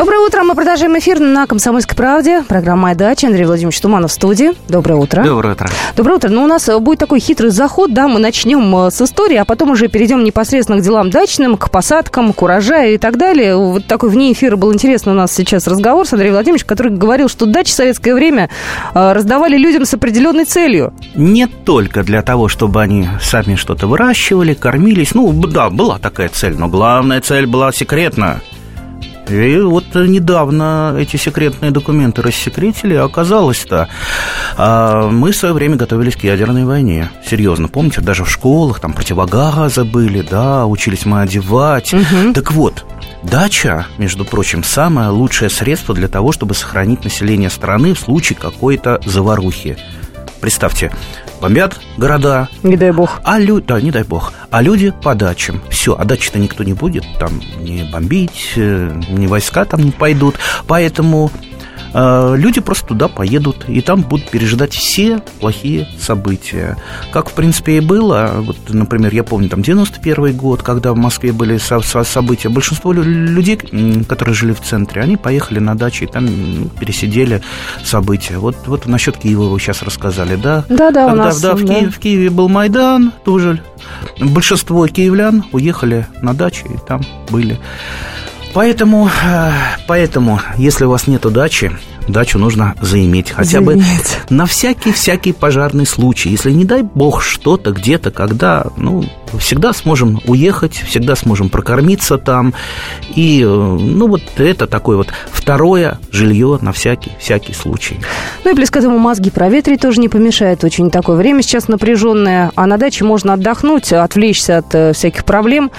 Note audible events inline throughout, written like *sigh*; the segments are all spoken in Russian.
Доброе утро. Мы продолжаем эфир на «Комсомольской правде». Программа «Моя дача». Андрей Владимирович Туманов в студии. Доброе утро. Доброе утро. Доброе утро. Ну, у нас будет такой хитрый заход, да, мы начнем э, с истории, а потом уже перейдем непосредственно к делам дачным, к посадкам, к урожаю и так далее. Вот такой вне эфира был интересный у нас сейчас разговор с Андреем Владимировичем, который говорил, что дачи в советское время э, раздавали людям с определенной целью. Не только для того, чтобы они сами что-то выращивали, кормились. Ну, да, была такая цель, но главная цель была секретная. И вот недавно эти секретные документы рассекретили, а оказалось-то, а, мы в свое время готовились к ядерной войне. Серьезно, помните, даже в школах там противогазы были, да, учились мы одевать. Угу. Так вот, Дача, между прочим, самое лучшее средство для того, чтобы сохранить население страны в случае какой-то заварухи. Представьте, бомбят города. Не дай бог. А лю... Да, не дай бог. А люди по дачам. Все, а дачи-то никто не будет там не бомбить, э, ни войска там не пойдут. Поэтому люди просто туда поедут, и там будут пережидать все плохие события. Как, в принципе, и было. Вот, например, я помню, там, 91 год, когда в Москве были со со события. Большинство людей, которые жили в центре, они поехали на дачи и там ну, пересидели события. Вот, вот насчет Киева вы сейчас рассказали, да? Да, да, когда, у нас, да, в, да. Киеве, в Киеве был Майдан, тоже большинство киевлян уехали на дачи и там были. Поэтому, э, поэтому, если у вас нет дачи, дачу нужно заиметь. Хотя заиметь. бы на всякий-всякий пожарный случай. Если, не дай бог, что-то где-то, когда, ну, всегда сможем уехать, всегда сможем прокормиться там. И, э, ну, вот это такое вот второе жилье на всякий, всякий случай. Ну и плюс к этому мозги проветрить тоже не помешает. Очень такое время сейчас напряженное, а на даче можно отдохнуть, отвлечься от э, всяких проблем.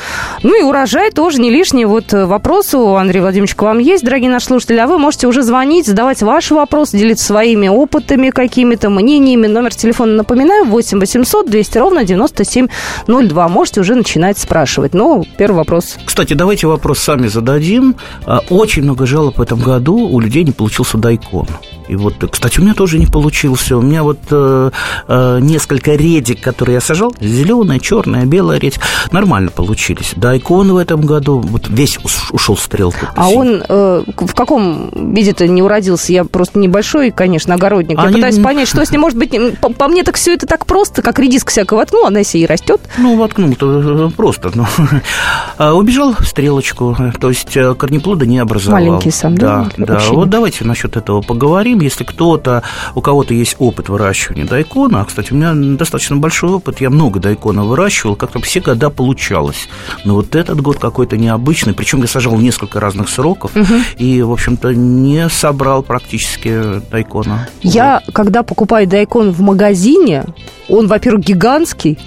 Ну и урожай тоже не лишний. Вот э, вопрос у Андрея Владимировича к вам есть, дорогие наши слушатели, а вы можете уже звонить, задавать ваши вопросы, делиться своими опытами какими-то, мнениями. Номер телефона, напоминаю, 8 800 200 ровно 9702. Можете уже начинать спрашивать. Но первый вопрос. Кстати, давайте вопрос сами зададим. А, очень много жалоб в этом году у людей не получился дайкон. И вот, кстати, у меня тоже не получился. У меня вот э, э, несколько редик, которые я сажал, зеленая, черная, белая редька, нормально получились. Дайкон в этом году вот весь ушел в стрелку. А он э, в каком виде-то не уродился? Я просто небольшой, конечно, огородник. Я пытаюсь понять, что с ним может быть. По, по мне так все это так просто, как редиска всякого воткнул, она себе и растет. Ну, воткнул-то э, просто. Ну, *laughs* а, убежал в стрелочку, то есть э, корнеплода не образовал. Маленький сам, да? Да, да. Вот давайте насчет этого поговорим если кто-то, у кого-то есть опыт выращивания дайкона, а, кстати, у меня достаточно большой опыт, я много дайкона выращивал, как-то все года получалось. Но вот этот год какой-то необычный, причем я сажал несколько разных сроков, угу. и, в общем-то, не собрал практически дайкона. Я, вот. когда покупаю дайкон в магазине, он, во-первых, гигантский,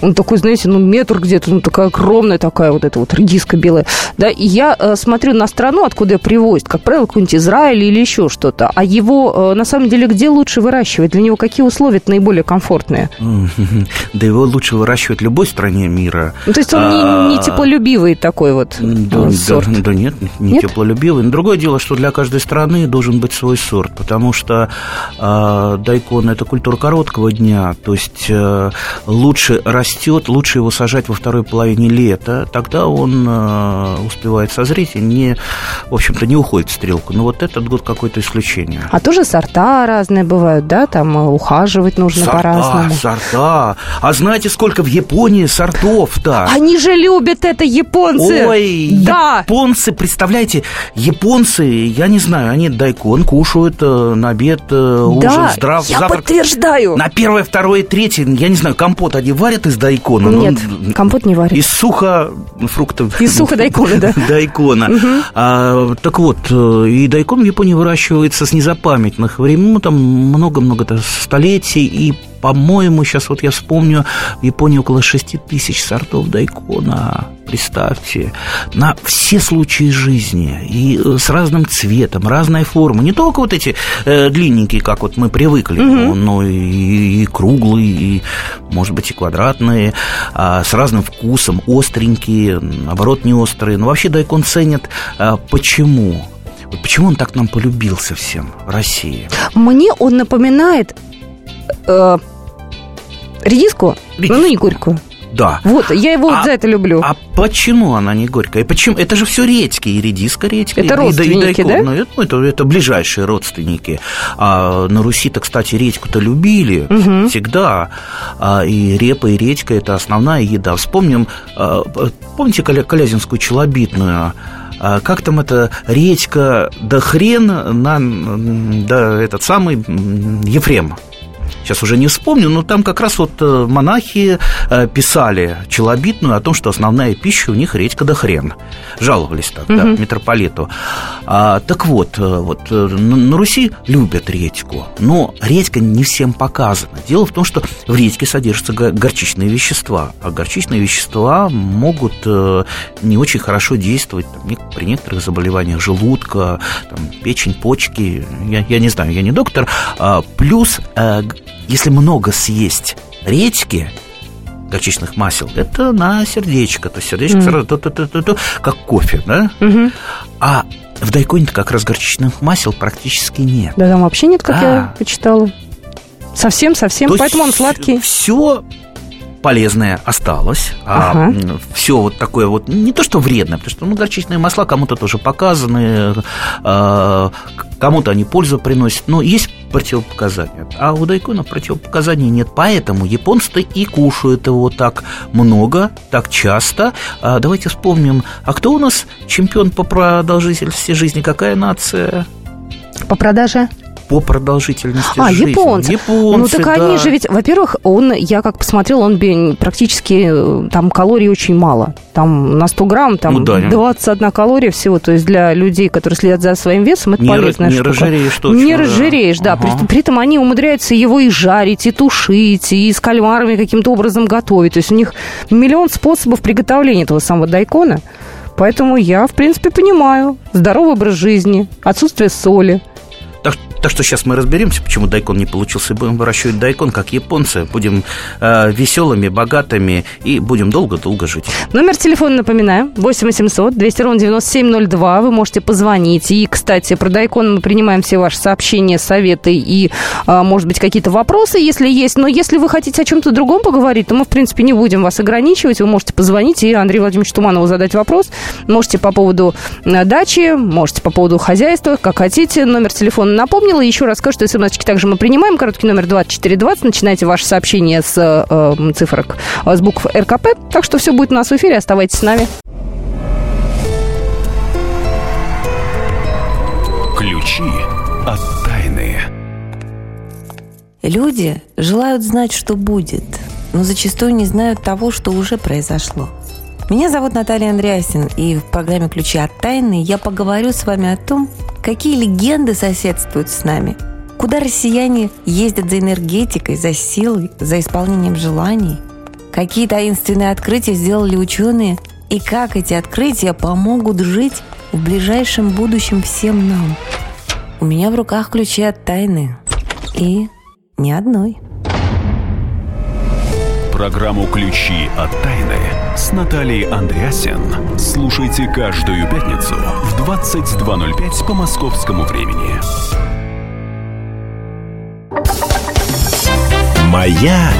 он такой, знаете, ну, метр где-то, ну, такая огромная такая вот эта вот редиска белая. Да, и я э, смотрю на страну, откуда привозят, как правило, какой-нибудь Израиль или еще что-то. А его, э, на самом деле, где лучше выращивать? Для него какие условия наиболее комфортные? *laughs* Да его лучше выращивать в любой стране мира. Ну, то есть он а... не, не теплолюбивый такой вот да, э, сорт? Да, да нет, не нет? теплолюбивый. Но другое дело, что для каждой страны должен быть свой сорт, потому что э, дайкон – это культура короткого дня, то есть э, лучше растить растет, лучше его сажать во второй половине лета, тогда он э, успевает созреть и не, в общем-то, не уходит в стрелку. Но вот этот год какое-то исключение. А тоже сорта разные бывают, да? Там э, ухаживать нужно сорта, по-разному. Сорта, А знаете, сколько в Японии сортов-то? Они же любят это, японцы! Ой, да. японцы, представляете, японцы, я не знаю, они дайкон кушают э, на обед, э, ужин, да, здрав, я завтрак. подтверждаю. На первое, второе, третье, я не знаю, компот они варят из дайкона. Нет, ну, компот не варит. Из сухофруктов. Из сухо-дайкона, да. *laughs* Дайкона. А, так вот, э, и дайкон в Японии выращивается с незапамятных времен, ну, там много-много столетий, и по-моему, сейчас вот я вспомню, в Японии около 6 тысяч сортов дайкона. Представьте, на все случаи жизни и э, с разным цветом, разной формы. Не только вот эти э, длинненькие, как вот мы привыкли, угу. но и, и круглые, и, может быть, и квадратные, а с разным вкусом, остренькие, наоборот, не острые. Но вообще дайкон ценят. А, почему? Почему он так нам полюбился всем в России? Мне он напоминает э, редиску, редиску. ну, не горькую. Да. Вот, я его а, вот за это люблю. А почему она не горькая? Почему? Это же все редьки, и редиска редька. Это родственники, и, да? Ну, это, это, это ближайшие родственники. А на Руси-то, кстати, редьку-то любили угу. всегда. А, и репа, и редька – это основная еда. Вспомним, а, помните Колязинскую челобитную? А как там это редька да хрен на да, этот самый Ефрем сейчас уже не вспомню, но там как раз вот э, монахи э, писали челобитную о том, что основная пища у них редька да хрен. Жаловались так, угу. да, митрополиту. А, так вот, э, вот на Руси любят редьку, но редька не всем показана. Дело в том, что в редьке содержатся горчичные вещества, а горчичные вещества могут не очень хорошо действовать там, при некоторых заболеваниях желудка, там, печень, почки, я, я не знаю, я не доктор, а, плюс если много съесть редьки, горчичных масел, это на сердечко. То есть сердечко mm. сразу то, как кофе, да? Mm-hmm. А в дайконе как раз горчичных масел практически нет. Да, там вообще нет, как а. я почитала. Совсем, совсем. Поэтому он сладкий. Все полезное осталось, а ага. все вот такое вот не то что вредное, потому что ну, горчичные масла кому-то тоже показаны, а, кому-то они пользу приносят, но есть противопоказания. А у дайкона противопоказаний нет, поэтому японцы и кушают его так много, так часто. А давайте вспомним, а кто у нас чемпион по продолжительности жизни, какая нация? По продаже? По продолжительности а, жизни. японцы. Японцы, Ну, так да. они же ведь, во-первых, он, я как посмотрел, он практически, э, там калорий очень мало. Там на 100 грамм, там ну, да, 21 калория всего. То есть для людей, которые следят за своим весом, это не полезная не штука. Разжиреешь точно, не да. разжиреешь, да. Ага. При, при этом они умудряются его и жарить, и тушить, и с кальмарами каким-то образом готовить. То есть у них миллион способов приготовления этого самого дайкона. Поэтому я, в принципе, понимаю. Здоровый образ жизни, отсутствие соли, так, что сейчас мы разберемся, почему дайкон не получился. Будем выращивать дайкон, как японцы. Будем э, веселыми, богатыми и будем долго-долго жить. Номер телефона, напоминаю, 8 800 200 ровно 9702. Вы можете позвонить. И, кстати, про дайкон мы принимаем все ваши сообщения, советы и, э, может быть, какие-то вопросы, если есть. Но если вы хотите о чем-то другом поговорить, то мы, в принципе, не будем вас ограничивать. Вы можете позвонить и Андрею Владимировичу Туманову задать вопрос. Можете по поводу э, дачи, можете по поводу хозяйства, как хотите. Номер телефона напомнила. Еще раз скажу, что смс также мы принимаем. Короткий номер 2420. Начинайте ваше сообщение с э, цифрок, с букв РКП. Так что все будет у нас в эфире. Оставайтесь с нами. Ключи от тайны. Люди желают знать, что будет, но зачастую не знают того, что уже произошло. Меня зовут Наталья Андреасин, и в программе «Ключи от тайны» я поговорю с вами о том, какие легенды соседствуют с нами, куда россияне ездят за энергетикой, за силой, за исполнением желаний, какие таинственные открытия сделали ученые и как эти открытия помогут жить в ближайшем будущем всем нам. У меня в руках ключи от тайны. И ни одной. Программу «Ключи от тайны» с Натальей Андреасен слушайте каждую пятницу в 22.05 по московскому времени. «Моя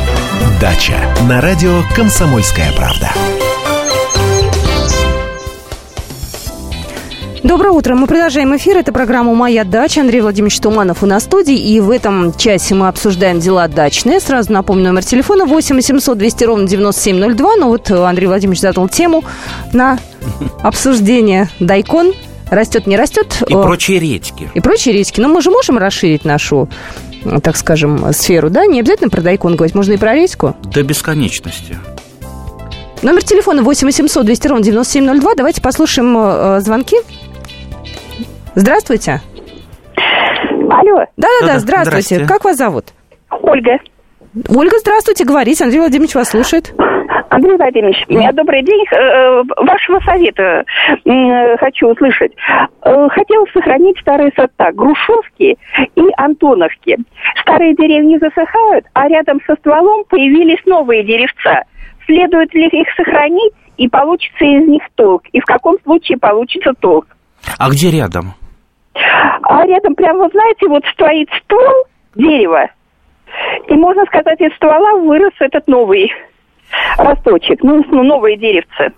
дача» на радио «Комсомольская правда». Доброе утро. Мы продолжаем эфир. Это программа «Моя дача». Андрей Владимирович Туманов у нас в студии. И в этом часе мы обсуждаем дела дачные. Сразу напомню номер телефона 8 800 200 ровно 9702. Но вот Андрей Владимирович задал тему на *laughs* обсуждение. Дайкон растет, не растет. И прочие редьки. И прочие редьки. Но мы же можем расширить нашу так скажем, сферу, да? Не обязательно про дайкон говорить, можно и про редьку. До бесконечности. Номер телефона 8 800 200 ровно 9702. Давайте послушаем э, звонки. Здравствуйте. Алло. Да-да-да, здравствуйте. Здрасте. Как вас зовут? Ольга. Ольга, здравствуйте, говорите. Андрей Владимирович вас слушает. Андрей Владимирович, mm. добрый день. Э, э, вашего совета хочу услышать. Э, хотел сохранить старые сорта Грушевки и Антоновки. Старые деревни засыхают, а рядом со стволом появились новые деревца. Следует ли их сохранить, и получится из них толк? И в каком случае получится толк? А где рядом? А рядом прямо, вы знаете, вот стоит ствол дерева, и можно сказать, из ствола вырос этот новый росточек, ну, новые деревцы.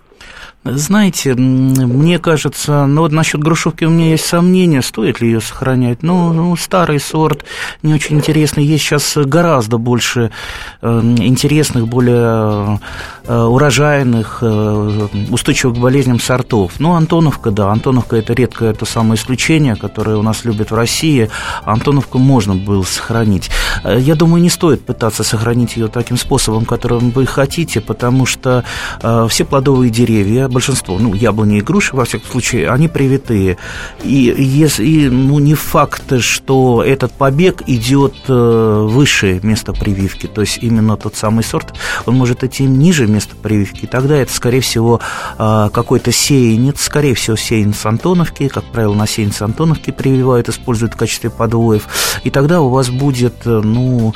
Знаете, мне кажется, ну вот насчет грушевки у меня есть сомнения, стоит ли ее сохранять. Ну, ну старый сорт, не очень интересный. Есть сейчас гораздо больше э, интересных, более э, урожайных, э, устойчивых к болезням сортов. Ну, Антоновка, да, Антоновка это редкое это самое исключение, которое у нас любят в России. Антоновку можно было сохранить. Я думаю, не стоит пытаться сохранить ее таким способом, которым вы хотите, потому что все плодовые деревья большинство, ну, яблони и груши, во всяком случае, они привитые. И, если, и ну, не факт, что этот побег идет э, выше места прививки, то есть именно тот самый сорт, он может идти ниже места прививки, тогда это, скорее всего, э, какой-то сеянец, скорее всего, сеянец Антоновки, как правило, на сеянец Антоновки прививают, используют в качестве подвоев, и тогда у вас будет, э, ну,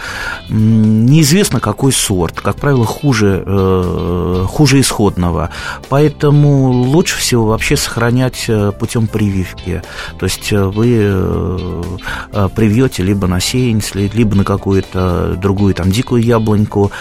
неизвестно какой сорт, как правило, хуже, хуже исходного. Поэтому Поэтому лучше всего вообще сохранять э, путем прививки. То есть э, вы э, привьете либо на сеянец, либо на какую-то другую там дикую яблоньку,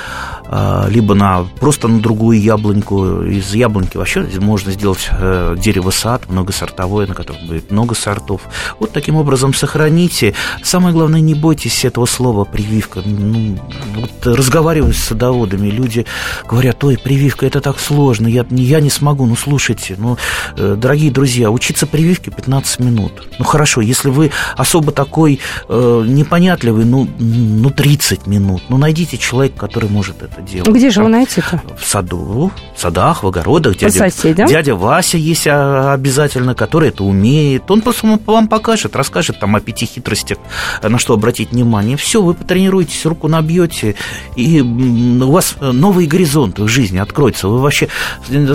либо на просто на другую яблоньку. Из яблоньки вообще можно сделать дерево-сад многосортовое, на котором будет много сортов. Вот таким образом сохраните. Самое главное, не бойтесь этого слова прививка. Ну, вот разговариваю с садоводами, люди говорят, ой, прививка, это так сложно, я, я не смогу. Ну, слушайте, ну, э, дорогие друзья, учиться прививке 15 минут. Ну, хорошо, если вы особо такой э, непонятливый, ну, ну, 30 минут. Ну, найдите человека, который может это делать. Где же вы найти-то? В саду, в садах, в огородах. По дядя, соседям? Дядя Вася есть а, обязательно, который это умеет. Он просто вам покажет, расскажет там о пяти хитростях, на что обратить внимание. Все, вы потренируетесь, руку набьете, и у вас новые горизонты в жизни откроются. Вы вообще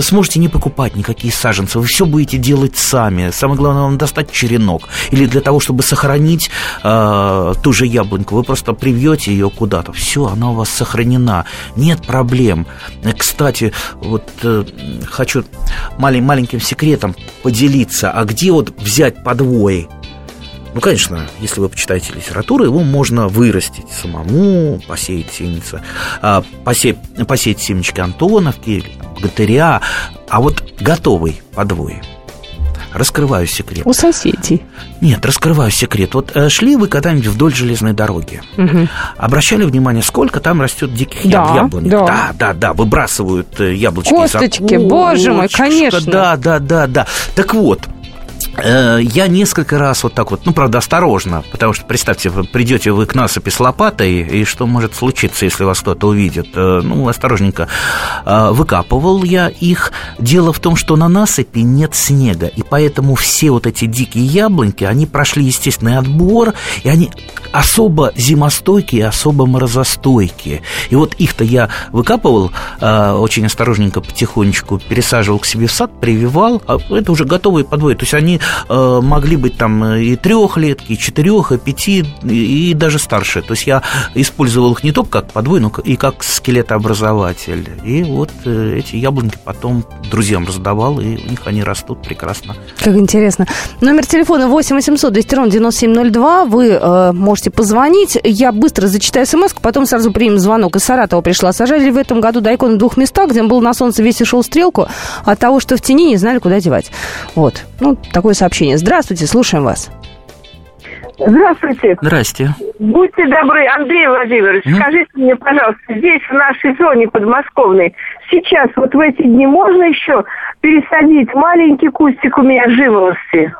сможете не покупать никакие саженцы, вы все будете делать сами. Самое главное, вам достать черенок. Или для того, чтобы сохранить э, ту же яблоньку, вы просто привьете ее куда-то. Все, она у вас сохранена нет проблем. Кстати, вот э, хочу малень, маленьким секретом поделиться. А где вот взять подвои? Ну, конечно, если вы почитаете литературу, его можно вырастить самому, посеять семенца, а, посеять, посеять семечки Антоновки, Богатыря, а вот готовый подвой – раскрываю секрет. У соседей. Нет, раскрываю секрет. Вот э, шли вы когда-нибудь вдоль железной дороги, угу. обращали внимание, сколько там растет диких да, яблонек? Да. да, да, да, выбрасывают э, яблочки. Косточки, боже мой, конечно. Да, да, да, да. Так вот, я несколько раз вот так вот, ну, правда, осторожно, потому что, представьте, придете вы к насыпи с лопатой, и что может случиться, если вас кто-то увидит? Э, ну, осторожненько э, выкапывал я их. Дело в том, что на насыпи нет снега, и поэтому все вот эти дикие яблоньки, они прошли естественный отбор, и они особо зимостойкие, особо морозостойкие. И вот их-то я выкапывал очень осторожненько, потихонечку, пересаживал к себе в сад, прививал, а это уже готовые подвои, то есть они э, могли быть там э, и трехлетки, и четырех, и пяти, и, и даже старше. То есть я использовал их не только как подвой, но и как скелетообразователь. И вот э, эти яблоньки потом друзьям раздавал, и у них они растут прекрасно. Как интересно. Номер телефона 8 800 200 ровно 9702. Вы э, можете позвонить. Я быстро зачитаю смс потом сразу примем звонок. Из Саратова пришла. Сажали в этом году дайкон в двух местах, где он был на солнце, весь и шел стрелку. От того, что в тени, не знали, куда девать. Вот. Ну, такое сообщение. Здравствуйте, слушаем вас. Здравствуйте. Здрасте. Будьте добры, Андрей Владимирович, mm? скажите мне, пожалуйста, здесь, в нашей зоне подмосковной, сейчас, вот в эти дни, можно еще пересадить маленький кустик у меня жимолости?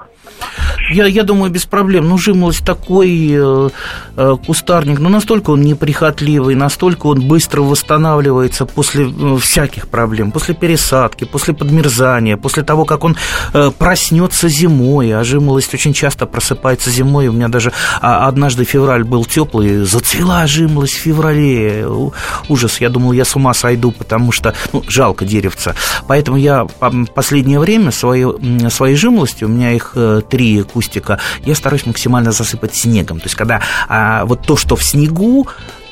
Я, я думаю, без проблем. Ну, жимолость такой э, э, кустарник, но ну, настолько он неприхотливый, настолько он быстро восстанавливается после э, всяких проблем, после пересадки, после подмерзания, после того, как он э, проснется зимой. А жимолость очень часто просыпается зимой. У меня даже а, однажды февраль был теплый, зацвела жимолость в феврале. Ужас, я думал, я с ума сойду, потому что, ну, жалко деревца. Поэтому я последнее время свои, своей жимолости, у меня их э, три кустика, я стараюсь максимально засыпать снегом. То есть, когда а, вот то, что в снегу,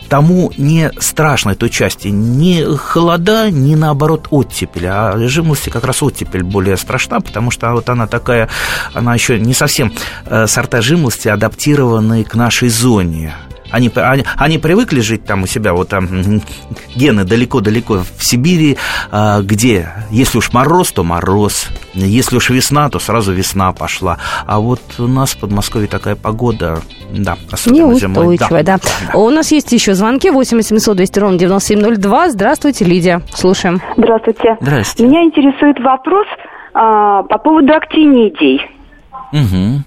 тому не страшно той части ни холода, ни наоборот оттепель. А жимолости как раз оттепель более страшна, потому что вот она такая, она еще не совсем э, сорта жимолости адаптированы к нашей зоне. Они, они, они привыкли жить там у себя, вот там гены далеко-далеко в Сибири, а, где если уж мороз, то мороз, если уж весна, то сразу весна пошла. А вот у нас в Подмосковье такая погода, да, особенно зимой. Да. да. да. У нас есть еще звонки 8 800 200 ровно 9702. Здравствуйте, Лидия. Слушаем. Здравствуйте. Здравствуйте. Меня интересует вопрос а, по поводу актинидий. Угу.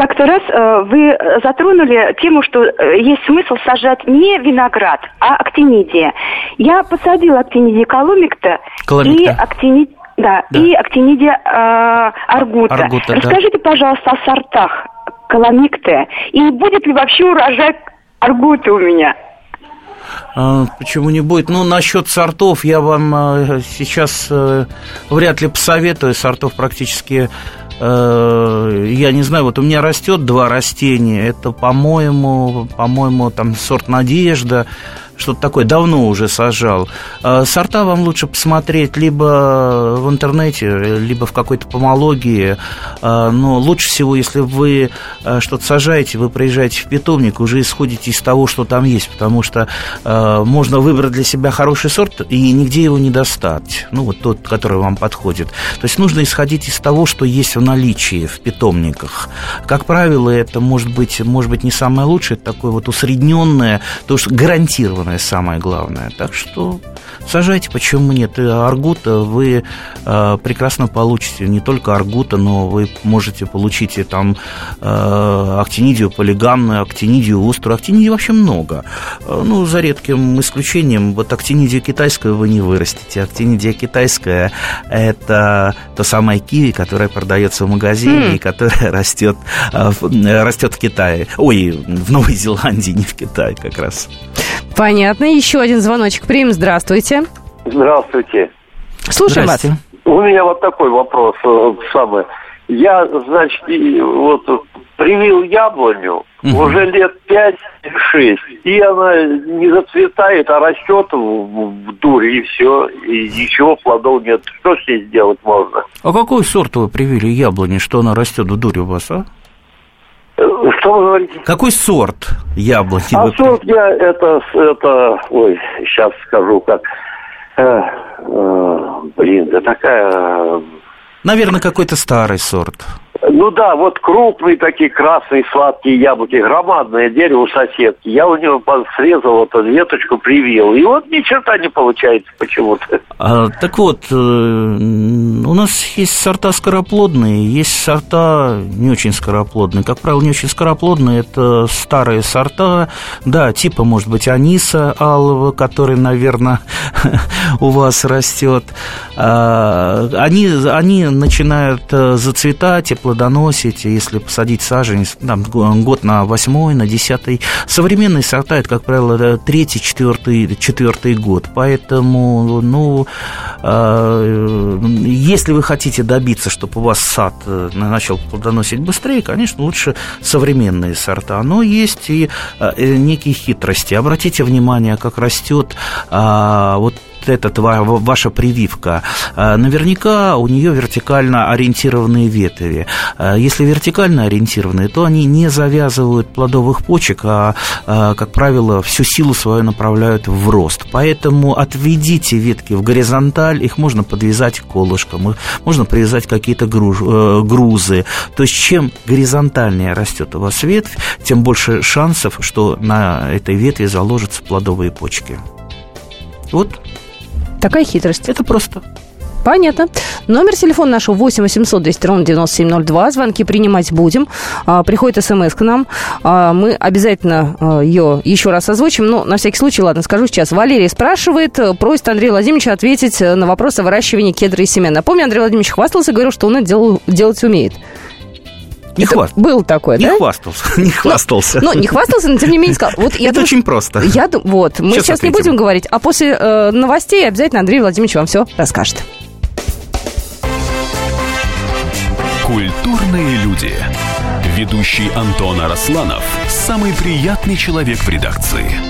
Как-то раз э, вы затронули тему, что э, есть смысл сажать не виноград, а актинидия. Я посадила актинидия коломикта и актинидия... Да, да, и актинидия э, аргута. аргута. Расскажите, да. пожалуйста, о сортах коломикта. И будет ли вообще урожай аргута у меня? А, почему не будет? Ну, насчет сортов я вам а, сейчас э, вряд ли посоветую. Сортов практически Э, я не знаю, вот у меня растет два растения, это, по-моему, по-моему, там сорт Надежда, что-то такое, давно уже сажал. А сорта вам лучше посмотреть либо в интернете, либо в какой-то помологии. А, но лучше всего, если вы а, что-то сажаете, вы приезжаете в питомник, уже исходите из того, что там есть, потому что можно выбрать для себя хороший сорт и нигде его не достать. Ну, вот тот, который вам подходит. То есть нужно исходить из того, что есть в наличии в питомниках. Как правило, это может быть, может быть не самое лучшее, это такое вот усредненное, то есть гарантированное главное, самое главное. Так что сажайте, почему нет. И аргута вы э, прекрасно получите. Не только аргута, но вы можете получить и там э, актинидию полигамную, актинидию острую. Актинидии вообще много. Э, ну, за редким исключением, вот актинидию китайскую вы не вырастите. Актинидия китайская – это то самое киви, которое продается в магазине mm. и которое *laughs* растет, э, растет в Китае. Ой, в Новой Зеландии, не в Китае как раз. Понятно. Еще один звоночек примем. Здравствуйте. Здравствуйте. Слушаем вас. У меня вот такой вопрос. Э, самый. Я, значит, вот привил яблоню угу. уже лет 5-6, и она не зацветает, а растет в, в дуре, и все, и ничего, плодов нет. Что с ней сделать можно? А какой сорт вы привили яблони, что она растет в дуре у вас, а? Что вы говорите? Какой сорт яблони? А вы... сорт я это, это, ой, сейчас скажу как. Э, э, блин, да такая... Наверное, какой-то старый сорт. Ну да, вот крупные такие красные сладкие яблоки, громадное дерево у соседки. Я у него срезал вот эту веточку, привил. И вот ни черта не получается почему-то. А, так вот, э, у нас есть сорта скороплодные, есть сорта не очень скороплодные. Как правило, не очень скороплодные – это старые сорта, да, типа, может быть, аниса алого, который, наверное, *laughs* у вас растет. А, они, они начинают э, зацветать и плодоносить, если посадить саженец, там, год на восьмой, на десятый. Современные сорта, это, как правило, третий, четвертый, четвертый год. Поэтому, ну, э, если вы хотите добиться, чтобы у вас сад э, начал плодоносить быстрее, конечно, лучше современные сорта. Но есть и э, некие хитрости. Обратите внимание, как растет а, вот этот, ваша прививка, а, наверняка у нее вертикально ориентированные ветви. А, если вертикально ориентированные, то они не завязывают плодовых почек, а, как правило, всю силу свою направляют в рост. Поэтому отведите ветки в горизонталь, их можно подвязать к колышкам, можно привязать какие-то э, грузы. То есть чем горизонтальнее растет у вас ветвь, тем больше шансов, что на этой ветви заложатся плодовые почки. Вот Такая хитрость. Это просто. Понятно. Номер телефона нашего 8 800 200 ровно 9702. Звонки принимать будем. А, приходит смс к нам. А, мы обязательно а, ее еще раз озвучим. Но на всякий случай, ладно, скажу сейчас. Валерий спрашивает, просит Андрея Владимировича ответить на вопрос о выращивании кедра и семян. Напомню, Андрей Владимирович хвастался, говорил, что он это делал, делать умеет. Не хвастался. Был такой, не да? Хвастался, *laughs* не хвастался. Ну, не хвастался, но тем не менее сказал. Вот *laughs* я Это очень просто. Я, вот, мы сейчас, сейчас не будем говорить, а после э, новостей обязательно Андрей Владимирович вам все расскажет. Культурные люди. Ведущий Антон Арасланов – самый приятный человек в редакции.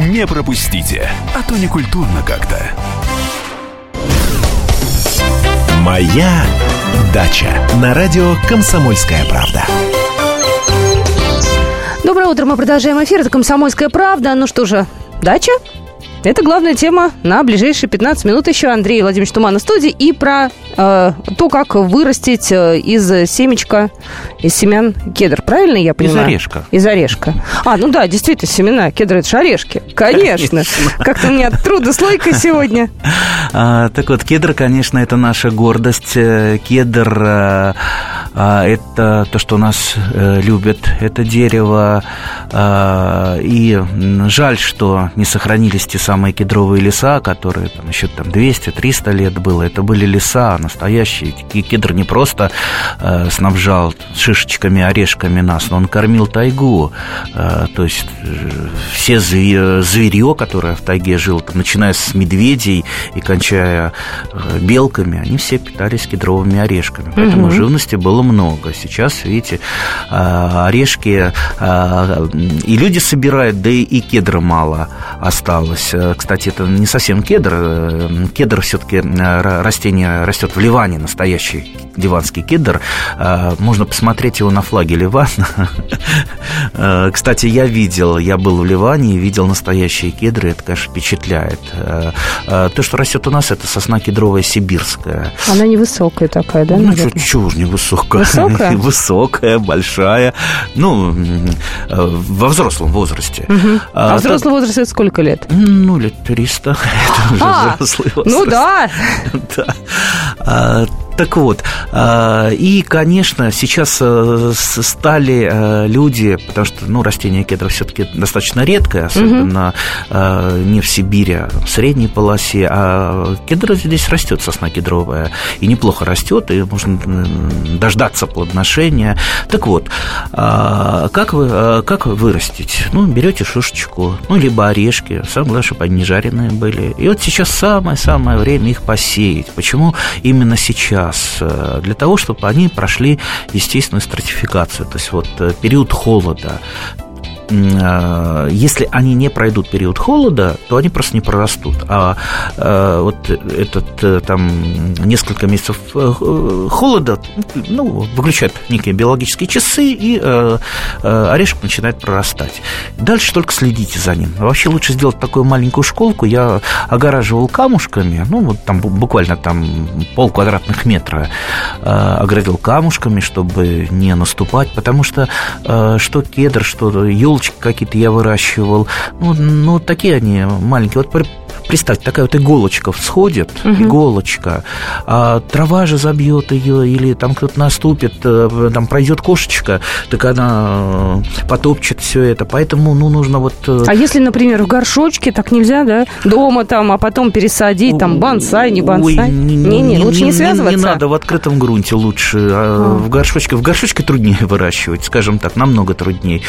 Не пропустите, а то не культурно как-то. «Моя дача» на радио «Комсомольская правда». Доброе утро, мы продолжаем эфир. Это «Комсомольская правда». Ну что же, дача? Это главная тема на ближайшие 15 минут еще. Андрей Владимирович Туман в студии. И про э, то, как вырастить э, из семечка, из семян кедр. Правильно я понимаю? Из орешка. Из орешка. А, ну да, действительно, семена кедра – это же орешки. Конечно. Как-то у меня трудослойка сегодня. А, так вот, кедр, конечно, это наша гордость. Э, кедр э, это то, что нас э, любят это дерево. А, и жаль, что не сохранились те самые кедровые леса, которые там еще там 200-300 лет было. Это были леса настоящие. Кедр не просто э, снабжал шишечками, орешками нас, но он кормил тайгу. Э, то есть все зверье, которое в тайге жило, начиная с медведей и кончая белками, они все питались кедровыми орешками. Поэтому угу. живности было много. Сейчас, видите, а, орешки а, и люди собирают, да и кедра мало осталось. Э, кстати, это не совсем кедр. Э, кедр все-таки э, растение растет в Ливане, настоящий ливанский кедр. Можно посмотреть его на флаге Ливана. *laughs* Кстати, я видел, я был в Ливане и видел настоящие кедры. Это, конечно, впечатляет. То, что растет у нас, это сосна кедровая сибирская. Она невысокая такая, да? Ну, чего же невысокая? Высокая? *laughs* Высокая, большая. Ну, во взрослом возрасте. Угу. А, а взрослый так... возраст это сколько лет? Ну, лет 300. *laughs* Это уже а, взрослый возраст. Ну да. *laughs* да. А, так вот, а, и, конечно, сейчас э, стали э, люди, потому что, ну, растение кедра все-таки достаточно редкое, особенно угу. не в Сибири, а в средней полосе, а кедр здесь растет, сосна кедровая, и неплохо растет, и можно дождаться плодоношения. Так вот, а, как вы, как вырастить? Ну, берете шишечку, ну, либо орешки, самое главное, чтобы они не жареные были. И вот сейчас самое-самое время их посеять. Почему именно сейчас? Сейчас э, для того, чтобы они прошли естественную стратификацию, то есть вот э, период холода, если они не пройдут период холода, то они просто не прорастут. А э, вот этот э, там несколько месяцев холода, ну, выключают некие биологические часы, и орешек начинает прорастать. Дальше только следите за ним. Вообще лучше сделать такую маленькую школку. Я огораживал камушками, ну, вот там буквально там пол квадратных метра оградил камушками, чтобы не наступать, потому что что кедр, что ел елочки какие-то я выращивал. Ну, ну такие они маленькие. Вот представьте, такая вот иголочка всходит, угу. иголочка, а трава же забьет ее, или там кто-то наступит, э, там пройдет кошечка, так она э, потопчет все это. Поэтому, ну, нужно вот... Э, а если, например, в горшочке, так нельзя, да? Дома там, а потом пересадить, там, бонсай, не бонсай? Не-не, лучше не, не связываться? Не, не надо, в открытом грунте лучше. А, а. В горшочке, в горшочке труднее *laughs* выращивать, скажем так, намного труднее.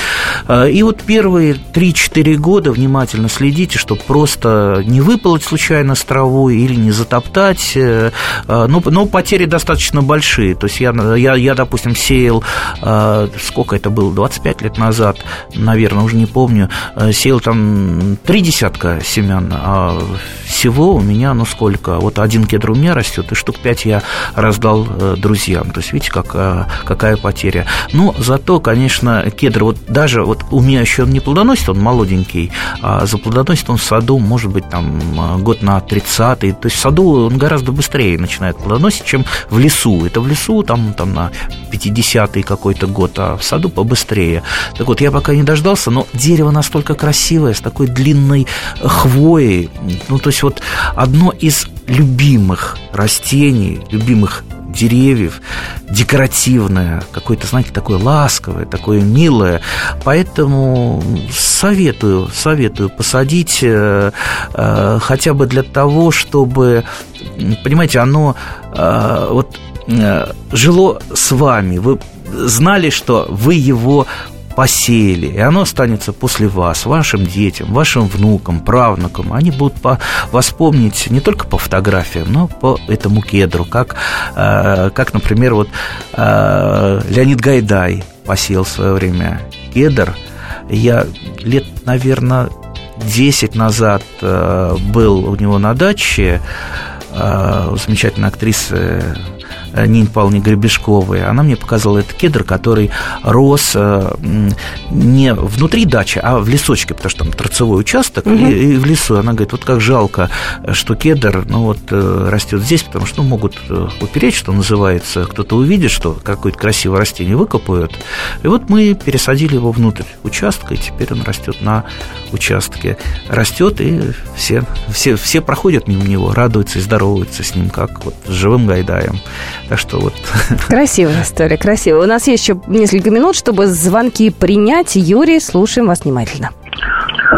И вот первые 3-4 года внимательно следите, чтобы просто не выпалоть случайно с травой или не затоптать. Э, э, но, но потери достаточно большие. То есть я, я, я допустим, сеял, э, сколько это было, 25 лет назад, наверное, уже не помню, сеял там три десятка семян, а всего у меня, ну сколько, вот один кедр у меня растет, и штук пять я раздал друзьям. То есть, видите, как, какая потеря. Но зато, конечно, кедр, вот даже вот у меня еще он не плодоносит, он молоденький, а заплодоносит он в саду, может быть, там год на 30-й. То есть в саду он гораздо быстрее начинает плодоносить, чем в лесу. Это в лесу там, там на 50-й какой-то год, а в саду побыстрее. Так вот, я пока не дождался, но дерево настолько красивое, с такой длинной хвоей. Ну, то есть вот одно из любимых растений, любимых деревьев декоративное, какое-то, знаете, такое ласковое, такое милое. Поэтому советую, советую посадить э, э, хотя бы для того, чтобы, понимаете, оно э, вот э, жило с вами. Вы знали, что вы его посеяли, и оно останется после вас, вашим детям, вашим внукам, правнукам. Они будут по, вас помнить не только по фотографиям, но по этому кедру, как, э, как например, вот э, Леонид Гайдай посеял в свое время кедр. Я лет, наверное, 10 назад э, был у него на даче, э, замечательной актрисы Э, Нин Павловне Гребешковой, она мне показала этот кедр, который рос э, не внутри дачи, а в лесочке, потому что там торцевой участок, угу. и, и в лесу. Она говорит, вот как жалко, что кедр ну, вот, э, растет здесь, потому что ну, могут упереть, что называется, кто-то увидит, что какое-то красивое растение выкопают. И вот мы пересадили его внутрь участка, и теперь он растет на участке. Растет, и все, все, все проходят мимо него, радуются и здороваются с ним, как вот с живым гайдаем. Так что вот... *laughs* Красивая история, красивая. У нас есть еще несколько минут, чтобы звонки принять. Юрий, слушаем вас внимательно.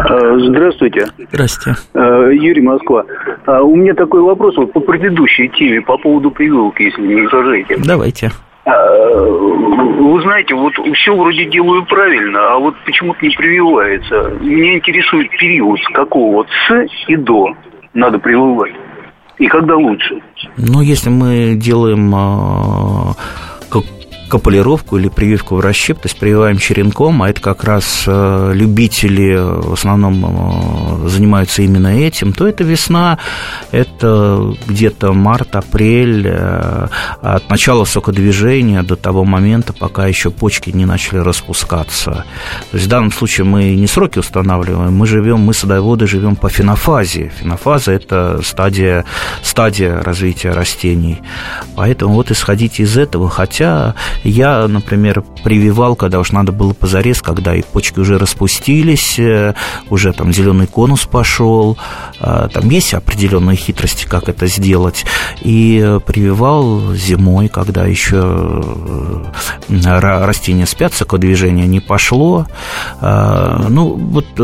Э, здравствуйте. Здравствуйте. Э, Юрий Москва. Э, у меня такой вопрос вот по предыдущей теме, по поводу прививки, если не возражаете. Давайте. Вы знаете, вот все вроде делаю правильно, а вот почему-то не прививается. Меня интересует период, с какого вот с и до надо прививать. И когда лучше? Ну, если мы делаем а, капулировку или прививку в расщеп, то есть прививаем черенком, а это как раз э, любители в основном э, занимаются именно этим, то это весна, это где-то март, апрель, э, от начала сокодвижения до того момента, пока еще почки не начали распускаться. То есть в данном случае мы не сроки устанавливаем, мы живем, мы садоводы живем по фенофазе. Фенофаза – это стадия, стадия развития растений. Поэтому вот исходить из этого, хотя я, например, прививал, когда уж надо было позарез, когда и почки уже распустились, э, уже там зеленый конус пошел, э, там есть определенные хитрости, как это сделать. И прививал зимой, когда еще э, растения спят, движение не пошло. Ну, вот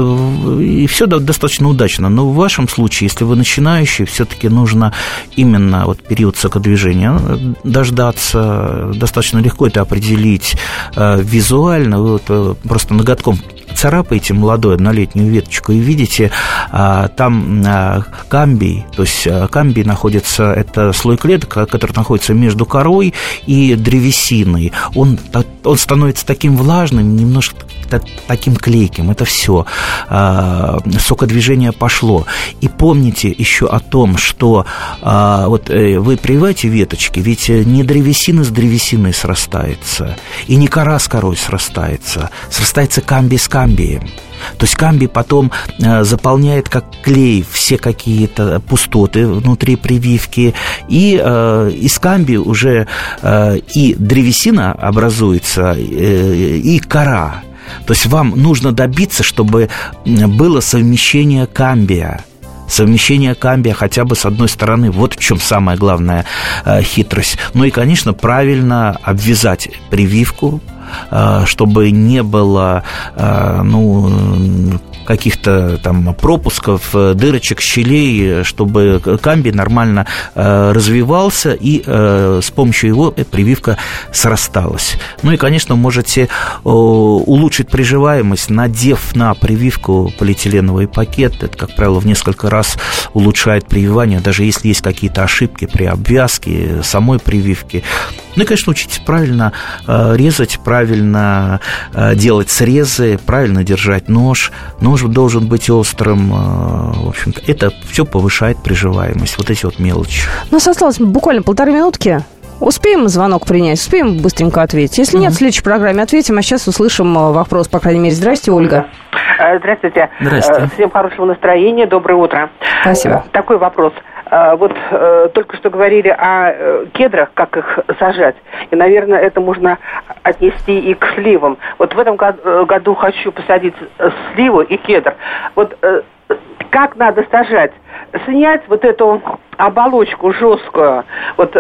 и все достаточно удачно. Но в вашем случае, если вы начинающий, все-таки нужно именно вот период сокодвижения дождаться достаточно легко это определить э, визуально, вот э, просто ноготком царапаете молодую однолетнюю веточку и видите а, там а, камбий, то есть а, камбий находится, это слой клеток, который находится между корой и древесиной. Он, он становится таким влажным, немножко таким клейким. Это все. Сокодвижение пошло. И помните еще о том, что вот э, вы прививаете веточки, ведь не древесина с древесиной срастается, и не кора с корой срастается, срастается камбий с камбием. То есть камбий потом э, заполняет как клей все какие-то пустоты внутри прививки, и э, из камби уже э, и древесина образуется, э, и кора. То есть вам нужно добиться, чтобы было совмещение камбия совмещение камбия хотя бы с одной стороны. Вот в чем самая главная э, хитрость. Ну и, конечно, правильно обвязать прививку, чтобы не было э, ну, каких-то там пропусков, э, дырочек, щелей, чтобы камби нормально э, развивался и э, с помощью его прививка срасталась. Ну и, конечно, можете улучшить приживаемость, надев на прививку полиэтиленовый пакет. Это, как правило, в несколько раз улучшает прививание, даже если есть какие-то ошибки при обвязке самой прививки. Ну и, конечно, учитесь правильно резать, правильно делать срезы, правильно держать нож. Но нож должен быть острым. Э, в общем-то, это все повышает приживаемость. Вот эти вот мелочи. У нас осталось буквально полторы минутки. Успеем звонок принять, успеем быстренько ответить. Если нет, в следующей программе ответим, а сейчас услышим э, вопрос, по крайней мере. Здрасте, Ольга. Э, здравствуйте. Здравствуйте. Всем хорошего настроения, доброе утро. Спасибо. Такой вопрос. А, вот э, только что говорили о э, кедрах, как их сажать. И, наверное, это можно отнести и к сливам. Вот в этом э, году хочу посадить сливу и кедр. Вот как надо сажать? снять вот эту оболочку жесткую, вот,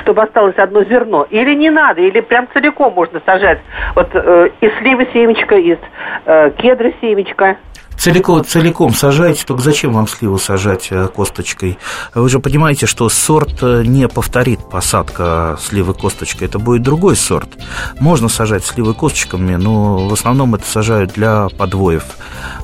чтобы осталось одно зерно, или не надо, или прям целиком можно сажать, вот из сливы семечко, из э, кедра семечко. Целиком, целиком сажайте, только зачем вам сливу сажать э, косточкой? Вы же понимаете, что сорт э, не повторит посадка сливы косточкой, это будет другой сорт. Можно сажать сливы косточками, но в основном это сажают для подвоев.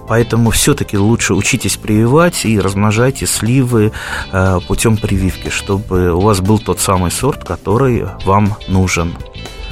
Поэтому все-таки лучше учитесь прививать и размножайте сливы э, путем прививки, чтобы у вас был тот самый сорт, который вам нужен.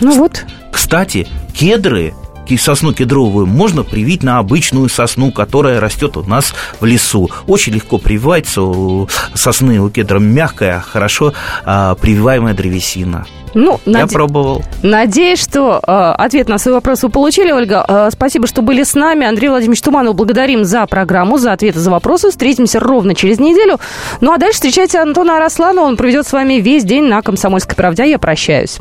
Ну вот. Кстати, кедры сосну кедровую можно привить на обычную сосну, которая растет у нас в лесу. Очень легко прививается у сосны, у кедра мягкая, хорошо а, прививаемая древесина. Ну, я наде... пробовал. Надеюсь, что э, ответ на свой вопрос вы получили, Ольга. Э, спасибо, что были с нами. Андрей Владимирович Туманов, благодарим за программу, за ответы, за вопросы. Встретимся ровно через неделю. Ну, а дальше встречайте Антона Арасланова. Он проведет с вами весь день на «Комсомольской правде». Я прощаюсь.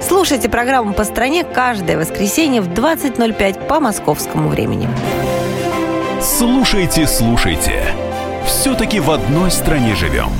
Слушайте программу «По стране» каждое воскресенье в 20.05 по московскому времени. Слушайте, слушайте. Все-таки в одной стране живем.